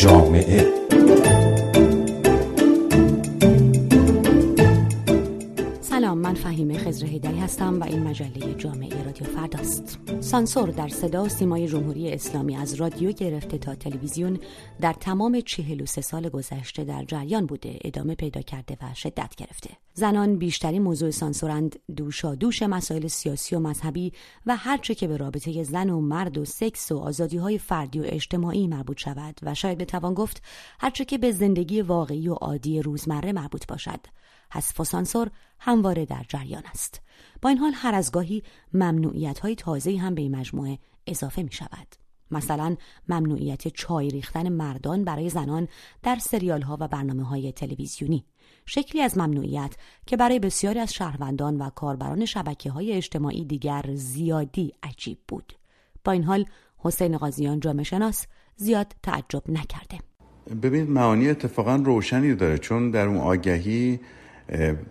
جامعه. خزر هیدری هستم و این مجله جامعه رادیو فرداست. سانسور در صدا و سیمای جمهوری اسلامی از رادیو گرفته تا تلویزیون در تمام 43 سال گذشته در جریان بوده ادامه پیدا کرده و شدت گرفته. زنان بیشترین موضوع سانسورند دوشا دوش مسائل سیاسی و مذهبی و هرچه که به رابطه زن و مرد و سکس و آزادی های فردی و اجتماعی مربوط شود و شاید بتوان گفت هرچه که به زندگی واقعی و عادی روزمره مربوط باشد. حذف و سانسور همواره در جریان است. با این حال هر از گاهی ممنوعیت های تازه هم به این مجموعه اضافه می شود مثلا ممنوعیت چای ریختن مردان برای زنان در سریال ها و برنامه های تلویزیونی. شکلی از ممنوعیت که برای بسیاری از شهروندان و کاربران شبکه های اجتماعی دیگر زیادی عجیب بود. با این حال حسین قاضیان جامعه شناس زیاد تعجب نکرده. ببینید معانی اتفاقا روشنی داره چون در اون آگهی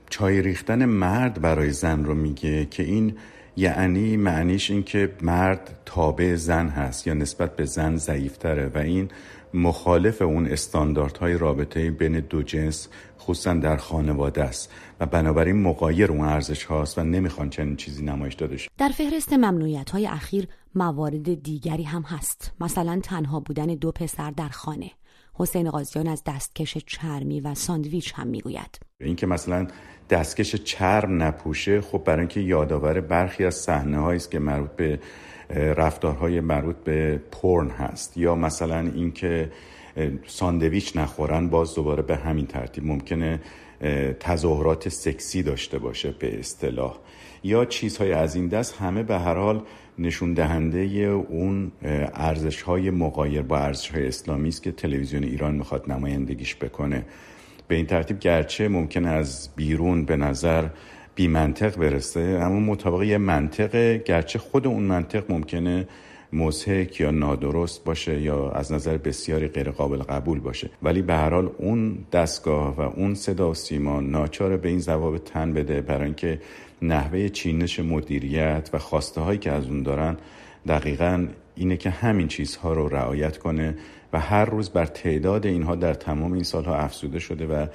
چای ریختن مرد برای زن رو میگه که این یعنی معنیش این که مرد تابع زن هست یا نسبت به زن ضعیفتره و این مخالف اون استانداردهای رابطه بین دو جنس خصوصا در خانواده است و بنابراین مقایر اون ارزش هاست و نمی‌خوان چنین چیزی نمایش داده شه. در فهرست ممنوعیت های اخیر موارد دیگری هم هست. مثلا تنها بودن دو پسر در خانه. حسین قاضیان از دستکش چرمی و ساندویچ هم می‌گوید. اینکه مثلا دستکش چرم نپوشه خب برای اینکه یادآور برخی از صحنه است که مربوط به رفتارهای مربوط به پرن هست یا مثلا اینکه ساندویچ نخورن باز دوباره به همین ترتیب. ممکنه تظاهرات سکسی داشته باشه به اصطلاح. یا چیزهای از این دست همه به هر حال نشون دهنده اون ارزش های مقایر با ارزش های اسلامی است که تلویزیون ایران می‌خواد نمایندگیش بکنه. به این ترتیب گرچه ممکن از بیرون به نظر بی منطق برسه اما مطابق یه منطقه گرچه خود اون منطق ممکنه مزهک یا نادرست باشه یا از نظر بسیاری غیر قابل قبول باشه. ولی به هر حال اون دستگاه و اون صدا و سیما ناچار به این ضوابط تن بده برای اینکه نحوه چینش مدیریت و خواسته هایی که از اون دارن دقیقا اینه که همین چیزها رو رعایت کنه و هر روز بر تعداد اینها در تمام این سالها افزوده شده و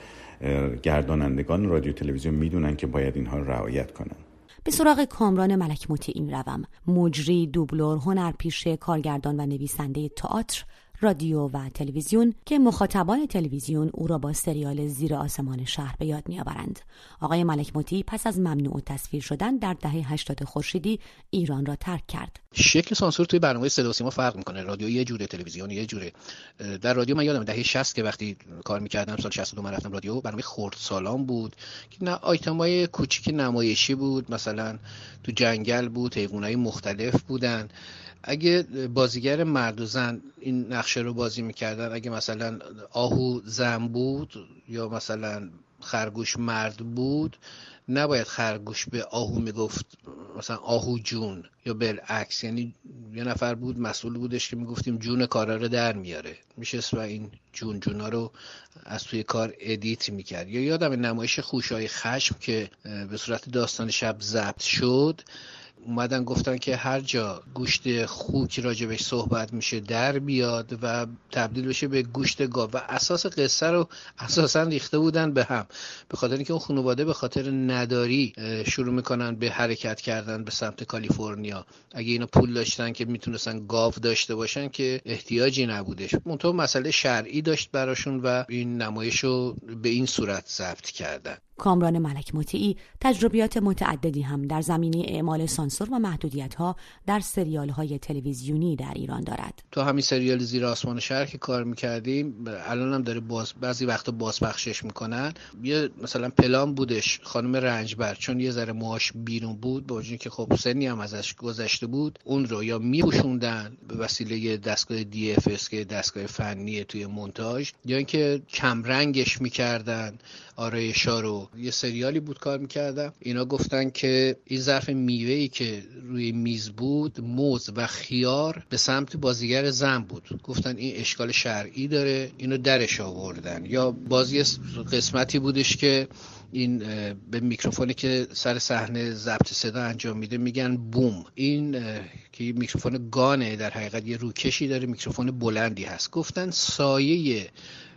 گردانندگان رادیو تلویزیون می‌دونن که باید اینها رو رعایت کنن. به سراغ کامران ملک مطیعیم روم. مجری دوبلور هنرپیشه کارگردان و نویسنده تئاتر رادیو و تلویزیون که مخاطبان تلویزیون او را با سریال زیر آسمان شهر به یاد میآورند. آقای ملک مطیع پس از ممنوع تصویر شدن در دهه 80 خورشیدی ایران را ترک کرد. شکل سانسور توی برنامه صدا سیما فرق می‌کنه. رادیو یه جوره تلویزیون یه جوره. در رادیو من یادم دهه 60 که وقتی کار می‌کردم سال 62 من رفتم رادیو برنامه خرد سالان بود. که نه آیتمای کوچیک نمایشی بود. مثلا تو جنگل بود حیوانات مختلف بودن. اگه بازیگر مرد و زن این نقشه رو بازی می‌کردن اگه مثلا آهو زن بود یا مثلا خرگوش مرد بود نباید خرگوش به آهو می‌گفت مثلا آهو جون یا بالعکس. یعنی یه نفر بود مسئول بودش که می‌گفتیم جون کارا رو در میاره. میشه و این جون جونا رو از توی کار ادیت می‌کرد. یا یادم نمایش خوشای خشم که به صورت داستان شب ضبط شد اومدن گفتن که هر جا گوشت خوک راجبش صحبت میشه در بیاد و تبدیل بشه به گوشت گاو. و اساس قصه رو اساسا ریخته بودن به هم. به خاطر اینکه اون خانواده به خاطر نداری شروع می‌کنن به حرکت کردن به سمت کالیفرنیا. اگه اینو پول داشتن که می‌تونستن گاو داشته باشن که احتیاجی نبودش. منتها مسئله شرعی داشت براشون و این نمایش رو به این صورت ضبط کردن. کامران ملک مطیعی تجربیات متعددی هم در زمینه اعمال سانسور و محدودیت ها در سریال های تلویزیونی در ایران دارد. تو همین سریال زیر آسمان شهر که کار می‌کردیم الان هم داره باز بعضی وقتا بازپخشش می‌کنن. یه مثلا پلان بودش خانم رنجبر چون یه ذره موهاش بیرون بود با که خب سنی هم ازش گذشته بود اون رو یا میپوشوندن به وسیله دستگاه دی اف که دستگاه فنی توی مونتاژ یا اینکه کم رنگش می‌کردن آرایشا رو یه سریالی بود کار می‌کردم. اینا گفتن که این ظرف میوه ای که روی میز بود موز و خیار به سمت بازیگر زن بود. گفتن این اشکال شرعی داره اینو درش آوردن. یا بازی قسمتی بودش که این به میکروفونی که سر صحنه ضبط صدا انجام میده میگن بوم. این که میکروفون گانه در حقیقت یه روکشی داره میکروفون بلندی هست. گفتن سایه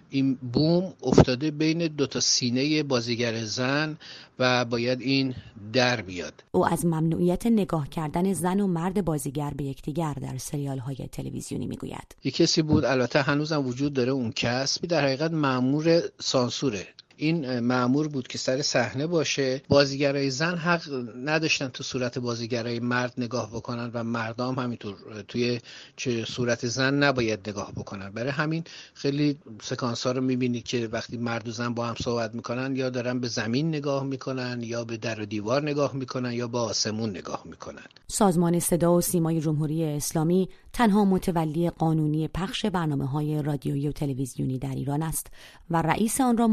این بوم افتاده بین دو تا سینه بازیگر زن و باید این در بیاد. او از ممنوعیت نگاه کردن زن و مرد بازیگر به یکدیگر در سریال های تلویزیونی می‌گوید. یک کسی بود البته هنوزم وجود داره اون کس در حقیقت مامور سانسوره. این معمور بود که سر صحنه باشه. بازیگرای زن حق نداشتن تو صورت بازیگرای مرد نگاه بکنن و مردم همینطور توی چه صورت زن نباید نگاه بکنن. برای همین خیلی سکانس ها رو می‌بینید که وقتی مرد و زن با هم صحبت می‌کنن یا دارن به زمین نگاه می‌کنن یا به در و دیوار نگاه می‌کنن یا به آسمون نگاه می‌کنن. سازمان صدا و سیمای جمهوری اسلامی تنها متولی قانونی پخش برنامه های رادیویی و تلویزیونی در ایران است و رئیس آن را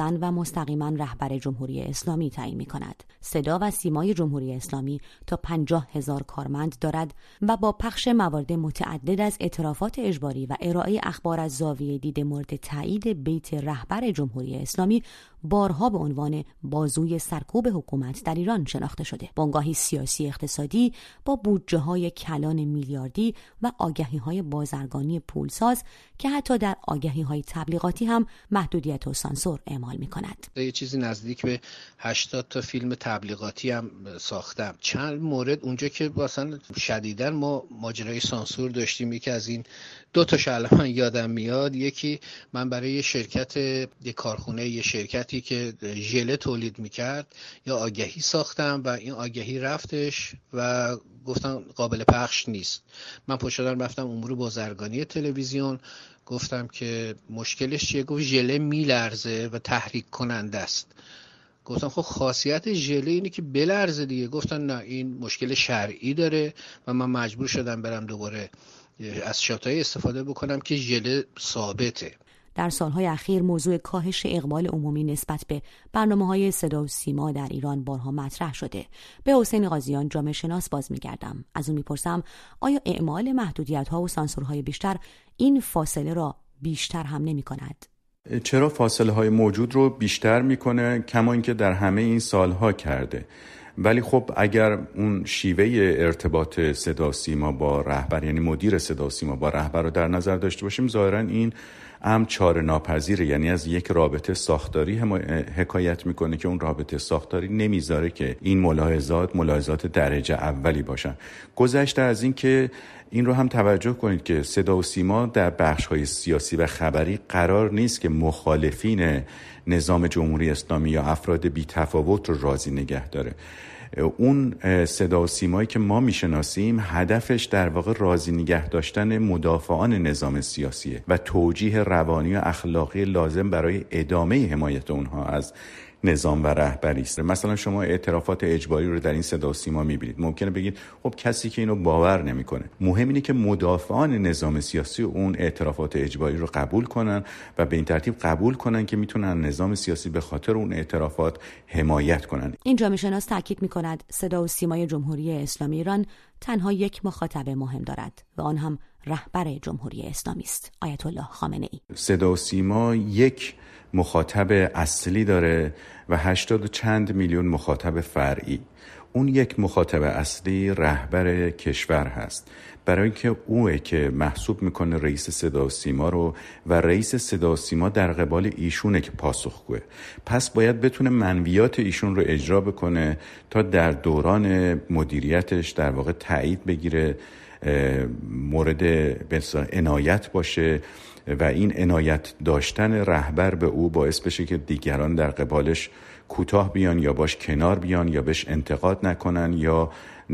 مشخصا و مستقیما رهبر جمهوری اسلامی تعیین می کند. صدا و سیمای جمهوری اسلامی تا پنجاه هزار کارمند دارد و با پخش موارد متعدد از اعترافات اجباری و ارائه اخبار از زاویه دید مورد تایید بیت رهبر جمهوری اسلامی بارها به عنوان بازوی سرکوب حکومت در ایران شناخته شده بنگاهی سیاسی اقتصادی با بودجه های کلان میلیاردی و آگهی های بازرگانی پولساز که حتی در آگهی های تبلیغاتی هم محدودیت و سانسور اعمال می کند یه چیزی نزدیک به 80 تا فیلم تبلیغاتی هم ساختم. چند مورد اونجا که مثلا شدیدا ما ماجرای سانسور داشتیم یکی از این دو تا الان یادم میاد. یکی من برای یه شرکت یه کارخونه یه شرکتی که ژله تولید می‌کرد یا آگهی ساختم و این آگهی رفتش و گفتم قابل پخش نیست. من پشت رفتم امور بازرگانی تلویزیون گفتم که مشکلش چیه؟ گفت ژله میلرزه و تحریک کننده است. گفتم خب خاصیت ژله اینه که بلرزه دیگه. گفتن نه این مشکل شرعی داره و من مجبور شدم برم دوباره از شاتای استفاده بکنم که ژله ثابته. در سالهای اخیر موضوع کاهش اقبال عمومی نسبت به برنامه های صدا و سیما در ایران بارها مطرح شده. به حسین قاضیان جامعه شناس باز میگردم. از اون می‌پرسم آیا اعمال محدودیت ها و سانسورهای بیشتر این فاصله را بیشتر هم نمی کند؟ چرا فاصله های موجود رو بیشتر می‌کنه؟ کما اینکه در همه این سالها کرده. ولی خب اگر اون شیوه ارتباط صدا سیما با رهبر یعنی مدیر صدا سیما با رهبر رو در نظر داشته باشیم ظاهرا این ام چار ناپذیره. یعنی از یک رابطه ساختاری حکایت می‌کنه که اون رابطه ساختاری نمی‌ذاره که این ملاحظات ملاحظات درجه اولی باشن. گذشته از این که این رو هم توجه کنید که صدا و سیما در بخش های سیاسی و خبری قرار نیست که مخالفین نظام جمهوری اسلامی یا افراد بی تفاوت رو راضی نگه داره. اون صدا و سیمایی که ما می‌شناسیم هدفش در واقع راضی نگه داشتن مدافعان نظام سیاسیه و توجیه روانی و اخلاقی لازم برای ادامه حمایت اونها از نظام و رهبری است. مثلا شما اعترافات اجباری رو در این صدا و سیما می‌بینید. ممکنه بگید خب کسی که اینو باور نمی‌کنه. مهم اینه که مدافعان نظام سیاسی اون اعترافات اجباری رو قبول کنن و به این ترتیب قبول کنن که می‌تونن نظام سیاسی به خاطر اون اعترافات حمایت کنن. این جامعه شناس تاکید می‌کند صدا و سیمای جمهوری اسلامی ایران تنها یک مخاطب مهم دارد و آن هم رهبر جمهوری اسلامی است. آیت الله خامنه ای صدا سیما یک مخاطب اصلی داره و هشتاد و چند میلیون مخاطب فرعی. اون یک مخاطب اصلی رهبر کشور هست. برای اینکه اوه که محسوب می‌کنه رئیس صدا و سیما رو و رئیس صدا و سیما در قبال ایشونه که پاسخگوه. پس باید بتونه منویات ایشون رو اجرا بکنه تا در دوران مدیریتش در واقع تایید بگیره مورد عنایت باشه و این عنایت داشتن رهبر به او باعث بشه که دیگران در قبالش کوتاه بیان یا باش کنار بیان یا بهش انتقاد نکنن یا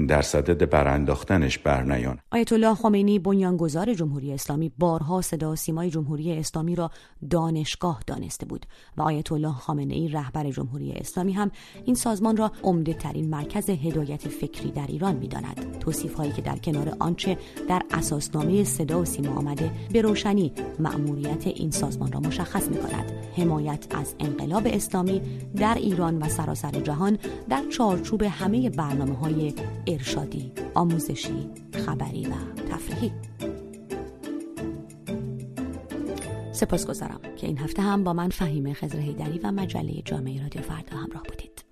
در صدد برانداختنش برنیان آیت الله خمینی بنیانگذار جمهوری اسلامی بارها صدا سیمای جمهوری اسلامی را دانشگاه دانسته بود و آیت الله خامنه ای رهبر جمهوری اسلامی هم این سازمان را عمده ترین مرکز هدایت فکری در ایران می‌داند. توصیف هایی که در کنار آنچه در اساسنامه صدا و سیما آمده به روشنی مأموریت این سازمان را مشخص می کند حمایت از انقلاب اسلامی در ایران و سراسر جهان در چارچوب همه برنامه های ارشادی، آموزشی، خبری و تفریحی. سپاسگزارم که این هفته هم با من فهیم خزر و مجله جامعه رادیو فردا همراه بودید.